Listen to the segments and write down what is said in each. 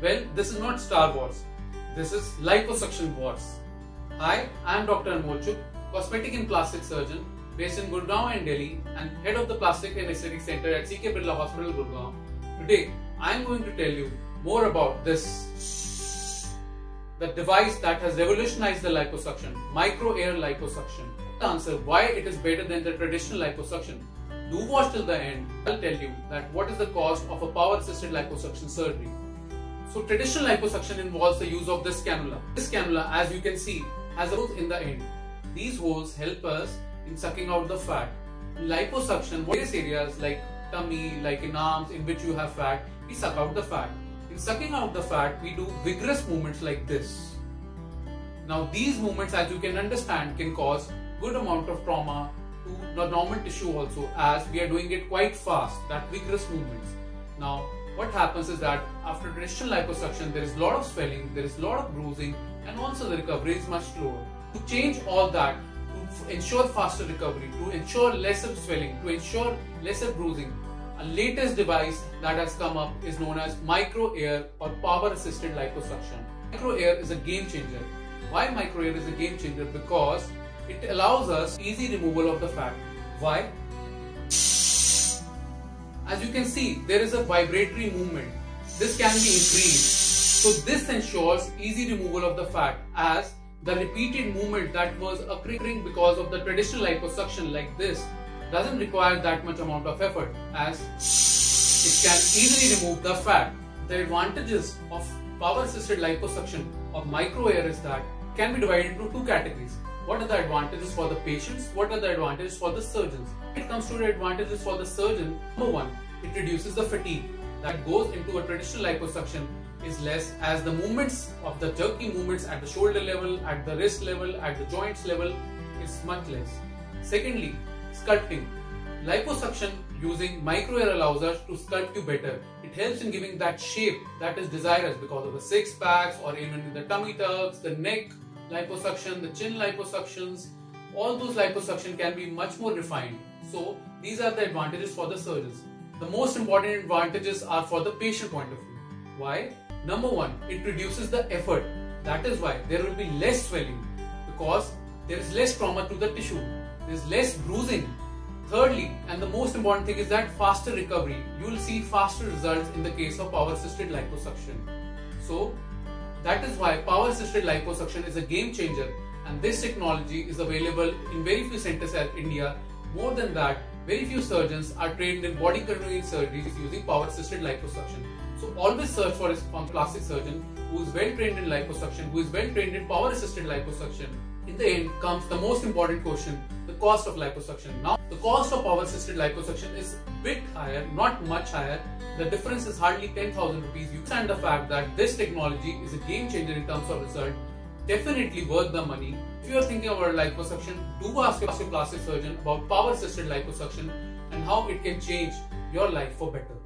Well, this is not Star Wars. This is liposuction wars. Hi, I am Dr. Anmol cosmetic and plastic surgeon based in Gurgaon and Delhi and head of the Plastic and Aesthetic Center at CK Birla Hospital, Gurgaon. Today, I am going to tell you more about this the device that has revolutionized the liposuction, MicroAire liposuction. Answer why it is better than the traditional liposuction. Do watch till the end. I'll tell you that what is the cost of a power assisted liposuction surgery. So traditional liposuction involves the use of this cannula. This cannula, as you can see, has a hole in the end. These holes help us in sucking out the fat. In liposuction, various areas like tummy, like in arms, in which you have fat, we suck out the fat. In sucking out the fat, we do vigorous movements like this. Now these movements, as you can understand, can cause good amount of trauma to the normal tissue also as we are doing it quite fast, that vigorous movements. Now what happens is that after traditional liposuction, there is a lot of swelling, there is a lot of bruising, and also the recovery is much slower. To change all that, to ensure faster recovery, to ensure lesser swelling, to ensure lesser bruising, a latest device that has come up is known as MicroAire or power assisted liposuction. MicroAire is a game changer. Why MicroAire is a game changer? Because it allows us easy removal of the fat. Why? As you can see, there is a vibratory movement. This can be increased. So this ensures easy removal of the fat as the repeated movement that was occurring because of the traditional liposuction like this doesn't require that much amount of effort as it can easily remove the fat. The advantages of power assisted liposuction of MicroAire is that can be divided into two categories. What are the advantages for the patients? What are the advantages for the surgeons? When it comes to the advantages for the surgeon, number one, it reduces the fatigue that goes into a traditional liposuction is less as the movements of the jerky movements at the shoulder level, at the wrist level, at the joints level is much less. Secondly, sculpting. Liposuction using MicroAire allows us to sculpt you better. It helps in giving that shape that is desirous because of the six packs or even the tummy tucks, the neck liposuction, the chin liposuctions, all those liposuction can be much more refined. So these are the advantages for the surgeons. The most important advantages are for the patient point of view. Why? Number one, it reduces the effort. That is why there will be less swelling because there is less trauma to the tissue. There is less bruising. Thirdly, and the most important thing is that faster recovery. You will see faster results in the case of power assisted liposuction. So that is why power assisted liposuction is a game changer and this technology is available in very few centers in India. More than that, very few surgeons are trained in body contouring surgeries using power assisted liposuction. So always search for a plastic surgeon who is well trained in liposuction, who is well trained in power assisted liposuction. In the end comes the most important question, cost of liposuction. Now, the cost of power assisted liposuction is bit higher, not much higher. The difference is hardly 10,000 rupees. You understand the fact that this technology is a game changer in terms of result definitely worth the money. If you are thinking about liposuction, do ask your plastic surgeon about power assisted liposuction and how it can change your life for better.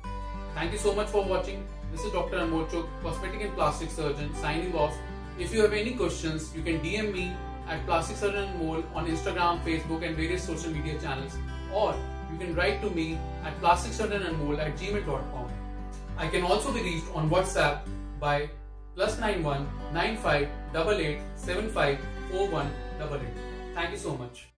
Thank you so much for watching. This is Dr. Anmol Chugh, cosmetic and plastic surgeon, signing off. If you have any questions, you can DM me at Plastic Surgeon Anmol on Instagram, Facebook, and various social media channels, or you can write to me at plasticsurgeonanmol at gmail.com. I can also be reached on WhatsApp by plus 91 95 88 75 41 88. Thank you so much.